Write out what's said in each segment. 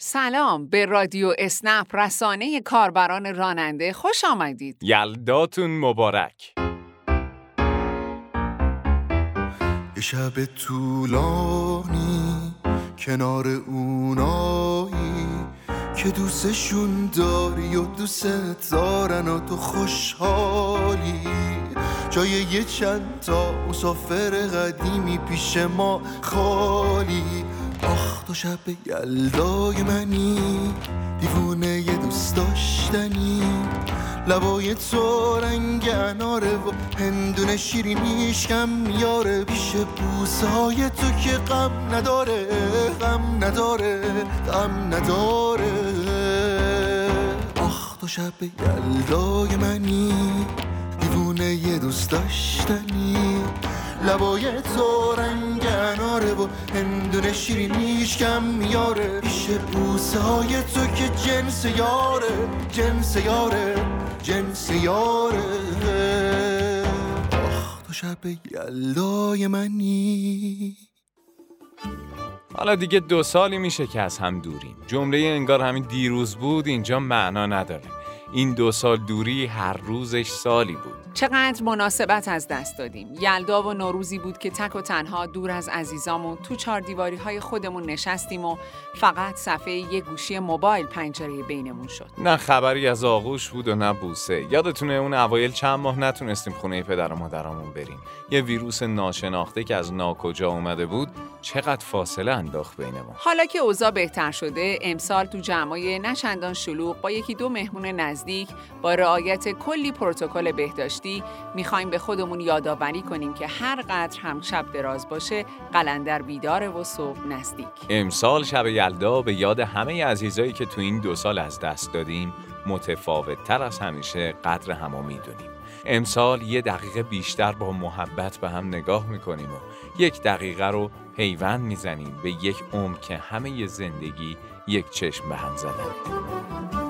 سلام به رادیو اسنپ رسانه کاربران راننده خوش آمدید. یلداتون مبارک. یه شب طولانی کنار اونایی که دوستشون داری و دوست دارن و تو خوشحالی. جای یه چند تا مسافر قدیمی پیش ما خالی. آخ تو شب یلدای منی دیوونه یه دوست داشتنی. لبای تو رنگ اناره و هندونه شیرینیش کم میاره. پیش بوسای تو که غم نداره غم نداره غم نداره. آخ تو شب یلدای منی دیوونه یه دوست داشتنی. لبای تو رنگ اناره و هندونه شیرینیش کم میاره. پیش بوسه تو که جنس یاره جنس یاره جنس یاره. آخ تو شب یلدای منی. حالا دیگه دو سالی میشه که از هم دوریم. جمله انگار همین دیروز بود اینجا معنا نداره. این دو سال دوری هر روزش سالی بود. چقدر مناسبت از دست دادیم. یلدا و نوروزی بود که تک و تنها دور از عزیزامون تو چهار دیواری های خودمون نشستیم و فقط صفحه یه گوشی موبایل پنجره بینمون شد. نه خبری از آغوش بود و نه بوسه. یادتونه اون اوایل چند ماه نتونستیم خونه پدر و مادرامون بریم. یه ویروس ناشناخته که از ناکجا اومده بود چقدر فاصله انداخت بینمون؟ حالا که اوضاع بهتر شده امسال تو جمعای نچندان شلوغ با یکی دو مهمون نزدیک با رعایت کلی پروتکل بهداشتی می‌خوایم به خودمون یادآوری کنیم که هر قدر هم شب دراز باشه قلندر بیداره و صبح نزدیک. امسال شب یلدا به یاد همه عزیزایی که تو این دو سال از دست دادیم متفاوت تر از همیشه قدر همو می‌دونیم. امسال یه دقیقه بیشتر با محبت به هم نگاه می‌کنیم و یک دقیقه رو پیوند می‌زنیم به یک عمر که همه زندگی یک چشم به هم زدن.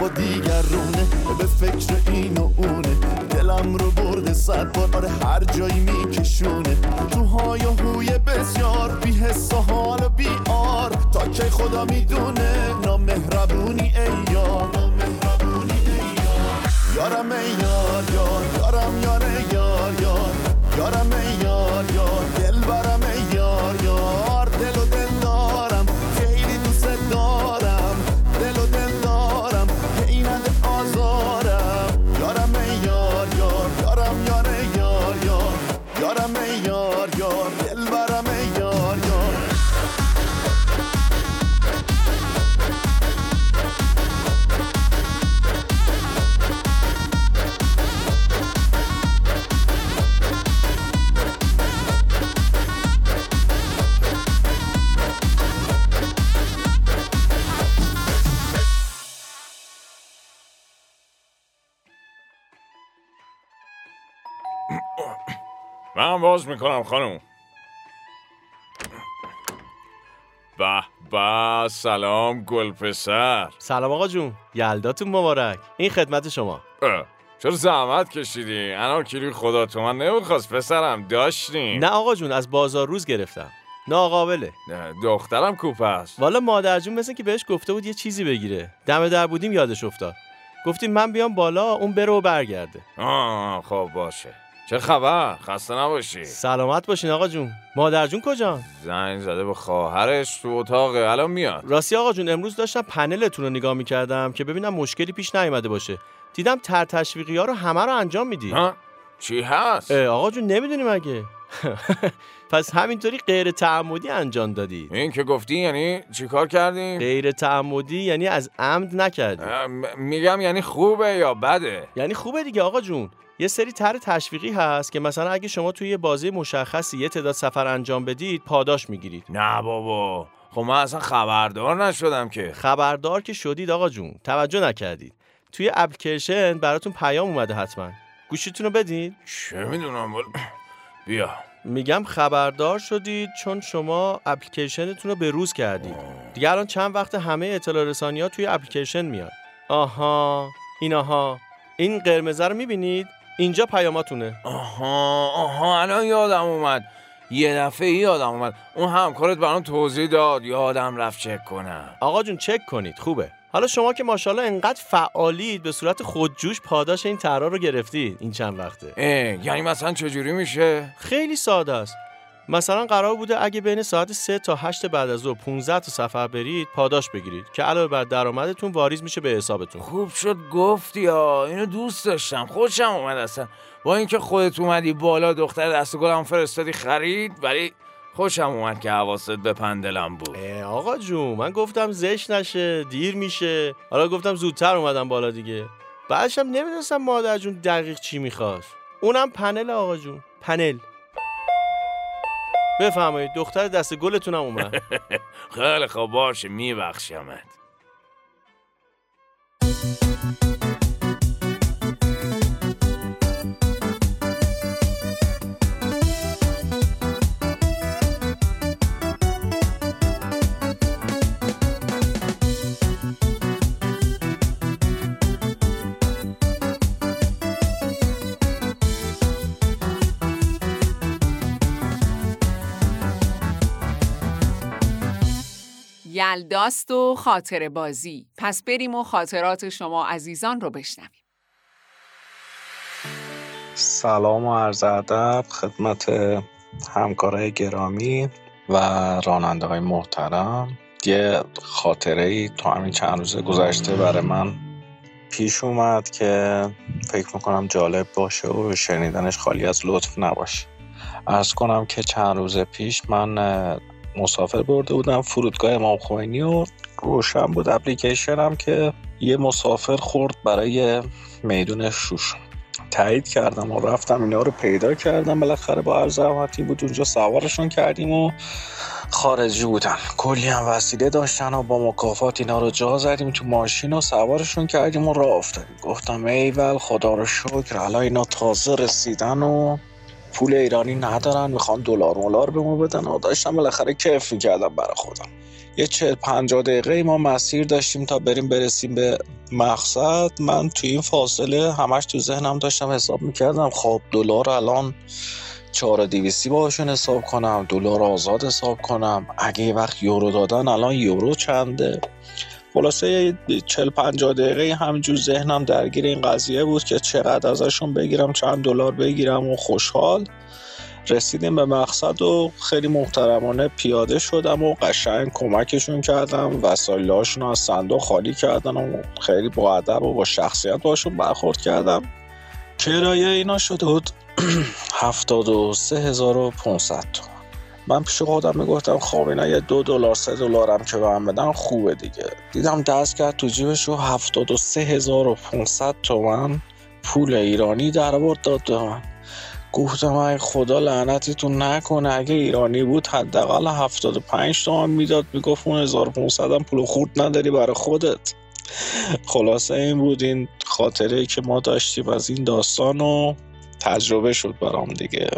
با دیگرونه. به فکر این و اونه. دلم رو برده صد بار. آره هر جایی میکشونه. تو های و هوی بسیار. بی حس و حال و بی آر. تا که خدا می‌دونه. نامهربونی ای یار. یارم ای یار یار. یارم یاره یار یار. یارم ای من باز می‌کنم خانم. به به سلام گل پسر. سلام آقا جون یلداتون مبارک. این خدمت شما. اه، چرا زحمت کشیدی؟ انا کیلوی خدا تو من نمی‌خواست پسرم داشتیم. نه آقا جون از بازار روز گرفتم. ناقابله نه دخترم کوپ است. والا مادر جون مثل که بهش گفته بود یه چیزی بگیره. دم در بودیم یادش افتاد. گفتیم من بیام بالا اون بره و برگرده. آه خب باشه. چه خبر؟ خسته نباشی. سلامت باشین آقا جون. مادر جون کجا؟ زنگ زده به خواهرش تو اتاقه الان میاد. راستی آقا جون امروز داشتم پنلتون رو نگاه می‌کردم که ببینم مشکلی پیش نیومده باشه. دیدم تر تشویقی ها رو همه رو انجام میدی. ها؟ چی هست؟ آقا جون نمی‌دونی مگه پس همینطوری غیر تعمدی انجام دادید این که گفتی یعنی چیکار کردیم؟ غیر تعمدی یعنی از عمد نکردی. میگم یعنی خوبه یا بده؟ یعنی خوبه دیگه آقا جون. یه سری طرح تشویقی هست که مثلا اگه شما توی یه بازی مشخصی یه تعداد سفر انجام بدید پاداش می‌گیرید. نه بابا. خب من اصلا خبردار نشدم که. خبردار که شدید آقا جون. توجه نکردید. توی اپلیکیشن براتون پیام اومده حتما. گوشیتون رو بدین. چه می‌دونم بل... بیا. میگم خبردار شدید چون شما اپلیکیشنتون رو به روز کردید. دیگه الان چند وقت همه اطلاع رسانی ها توی اپلیکیشن میاد آها. ایناها این قرمزه رو می‌بینید؟ اینجا پیاماتونه. آها آها الان یادم اومد. یه دفعه یادم اومد. اون همکارت برام توضیح داد. یادم رفت چک کنم. آقا جون چک کنید. خوبه. حالا شما که ماشاءالله انقدر فعالید به صورت خودجوش پاداش این طرح رو گرفتید این چند وقته. اه یعنی مثلا چجوری میشه؟ خیلی ساده است. مثلا قرار بوده اگه بین ساعت 3 تا 8 بعد از ظهر 15 تا سفر برید پاداش بگیرید که علاوه بر درآمدتون واریز میشه به حسابتون. خوب شد گفتی یا اینو دوست داشتم. خوشم اومد اصلا. با اینکه خودت اومدی بالا دختر دست گلم فرستادی خرید ولی خوشم اومد که حواست به پندلم بود. آقا جون من گفتم زشت نشه دیر میشه. حالا گفتم زودتر اومدم بالا دیگه. بعدش هم نمی‌دونستم مادر جون دقیق چی می‌خواست اونم پنل آقا جون. پنل. بفرمایید دختر دست گلتونم اومد. خیلی خوب باشه میبخشمت. یلداست و خاطر بازی. پس بریم و خاطرات شما عزیزان رو بشنویم. سلام و عرض ادب خدمت همکارای گرامی و راننده های محترم. یه خاطره ای تو همین چند روز گذشته برای من پیش اومد که فکر می‌کنم جالب باشه و شنیدنش خالی از لطف نباشه. ارز کنم که چند روز پیش من مسافر برده بودم فرودگاه امام خمینی و روشن بود اپلیکیشنم که یه مسافر خورد برای میدون شوش. تایید کردم و رفتم اینا رو پیدا کردم. بالاخره با هر زحمتی بود اونجا سوارشون کردیم و خارجی بودن. کلی هم وسیله داشتن و با مکافات اینا رو جا زدیم تو ماشین و سوارشون کردیم و راه افتادیم. گفتم ایول خدا رو شکر الان اینا تازه رسیدن و پول ایرانی ندارن می‌خوان دلار مولار به ما بدن. و داشتم بالاخره کیف می‌کردم برای خودم. یه چهل پنجاه دقیقه ما مسیر داشتیم تا بریم برسیم به مقصد. من تو این فاصله همش تو ذهنم داشتم حساب می‌کردم خب دلار الان چهار دیویسی باشون حساب کنم دلار آزاد حساب کنم. اگه وقت یورو دادن الان یورو چنده؟ خلاصه چل پنجاه دقیقه همجور ذهنم درگیر این قضیه بود که چقدر ازشون بگیرم چند دلار بگیرم و خوشحال. رسیدیم به مقصد و خیلی محترمانه پیاده شدم و قشنگ کمکشون کردم وسایلهاشون رو از صندوق خالی کردن و خیلی با ادب و با شخصیت باشون برخورد کردم. کرایه اینا شده بود هفتاد و سه هزار و پونصد تومن من پیش خودم می‌گفتم خب اینا یه دو دلار سه دلارم که به من بدن خوبه دیگه. دیدم دست کرد تو جیبش رو هفتاد و سه هزار و پونصد تومن پول ایرانی در آورد داد به من. گفتم ای خدا لعنتتون نکنه اگه ایرانی بود حداقل 75 تومن می‌داد. می‌گفت اون 1500 هم پول خورد نداری برای خودت. خلاصه این بود این خاطره که ما داشتیم از این داستان و تجربه شد برام دیگه.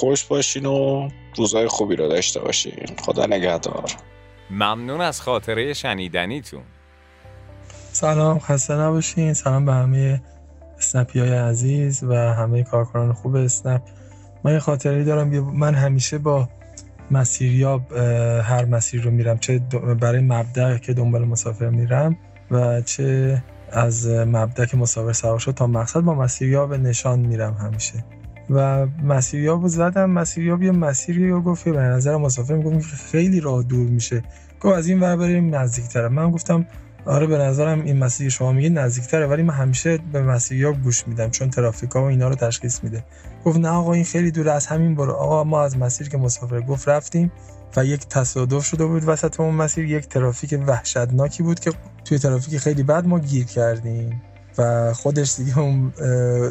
خوش باشین و روزای خوبی رو داشته باشین. خدا نگهدار. ممنون از خاطره شنیدنیتون. سلام خسته نباشین. سلام به همه اسنپی های عزیز و همه کارکنان خوب اسنپ. من یه خاطره دارم. یه- من همیشه با مسیریاب هر مسیر رو میرم. چه برای مبدع که دنبال مسافر میرم و چه از مبدع که مسافر سوار شد تا مقصد با مسیریاب نشان میرم همیشه. و مسیریاب زدم. مسیریاب یه مسیری رو گفت به نظر مسافر می‌گفت خیلی راه دور میشه. گفت از این ور بریم نزدیکتره. من گفتم آره به نظرم این مسیر شما میگه نزدیکتره ولی من همیشه به مسیریا گوش میدم چون ترافیکا و اینا رو تشخیص میده. گفت نه آقا این خیلی دور از همین برو. آقا ما از مسیر که مسافر گفت رفتیم و یک تصادف شده بود وسط اون مسیر. یک ترافیک وحشتناکی بود که توی ترافیک خیلی بد ما گیر کردیم. و خودش دیگه اون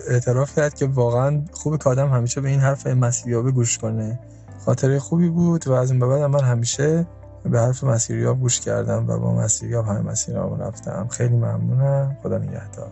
اعتراف کرد که واقعا خوب که آدم همیشه به این حرف مسیریابه گوش کنه. خاطره خوبی بود و از این به بعد من همیشه به حرف مسیریاب گوش کردم و با مسیریاب همه مسیرامو رفتم. خیلی ممنونم. خدا نگهدار.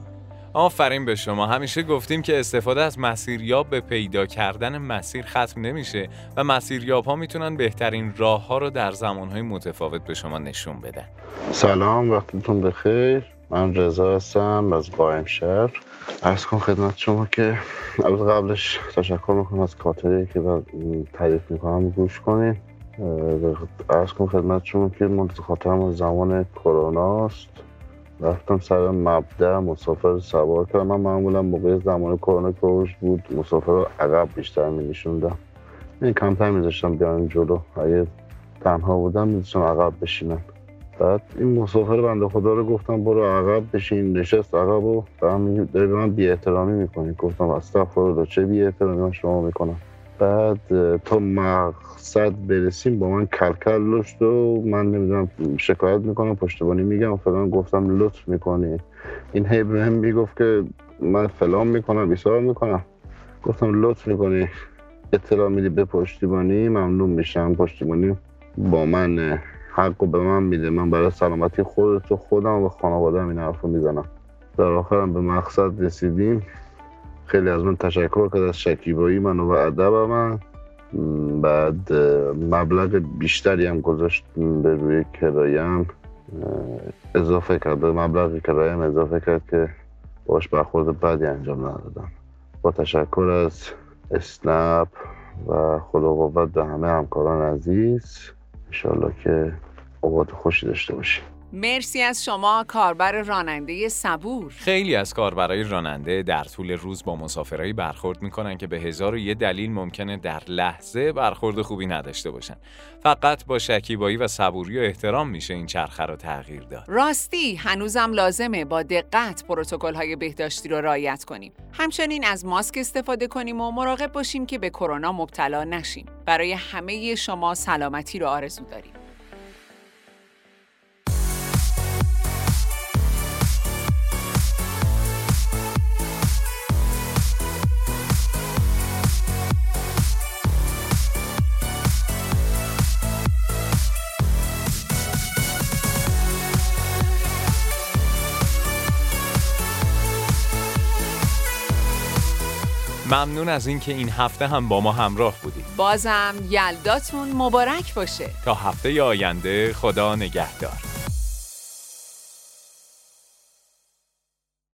آفرین به شما. همیشه گفتیم که استفاده از مسیریاب به پیدا کردن مسیر ختم نمیشه و مسیریاب ها می‌تونن بهترین راه ها رو در زمان های متفاوت به شما نشون بدن. سلام وقتتون بخیر. من رضا هستم از قائم شهر. ارز کن خدمت شما که قبلش تشکر می‌کنم از کاتری که تعریف می‌کنم گوش کنین. ارز کن خدمت شما که من خاطرم زمان کروناست. رفتم سر مبدع مسافر سوار کردم. من معمولا موقع زمان کرونا که بود مسافر رو عقب بیشتر می نشوندم این کمتر میذاشتم بیان جلو. اگه تنها بودم میذاشتم عقب بشینم. بعد این مسافر بنده خدا رو گفتم برو عقب بشین نشست عقب و داری به من بی احترامی می‌کنی. گفتم استغفرالله چه بی احترامی شما می‌کنم. بعد تا مقصد برسیم با من کلکل لشت و من نمی‌دونم شکایت می‌کنم پشتبانی میگم فلان گفتم لطف می‌کنی. این هی به هم می‌گفت که من فلان می‌کنم ایسار می‌کنم. گفتم لطف می‌کنی. اطلاع میدی به پشتیبانی ممنون میشم. پشتیبانی با من حق به من میده من برای سلامتی خودت و خودم و خانواده این حرف می‌زنم. در آخرم به مقصد رسیدیم. خیلی از من تشکر کرد از شکیبایی من و ادب من. بعد مبلغ بیشتری هم گذاشت به روی کرایم اضافه کرد به مبلغ کرایم اضافه کرد که باش برخورد بدی انجام ندادم. با تشکر از اسنپ و خدا قوت به همه همکاران عزیز. انشالله که اوقات خوشی داشته باشیم مرسی از شما کاربر راننده صبور. خیلی از کاربرای راننده در طول روز با مسافرایی برخورد می‌کنن که به هزار و یه دلیل ممکنه در لحظه برخورد خوبی نداشته باشن. فقط با شکیبایی و صبوری و احترام میشه این چرخه رو تغییر داد. راستی هنوزم لازمه با دقت پروتکل های بهداشتی رو رعایت کنیم. همچنین از ماسک استفاده کنیم و مراقب باشیم که به کرونا مبتلا نشیم. برای همه شما سلامتی رو آرزو داریم. ممنون از اینکه این هفته هم با ما همراه بودید. بازم یلداتون مبارک باشه. تا هفته آینده خدا نگهدار.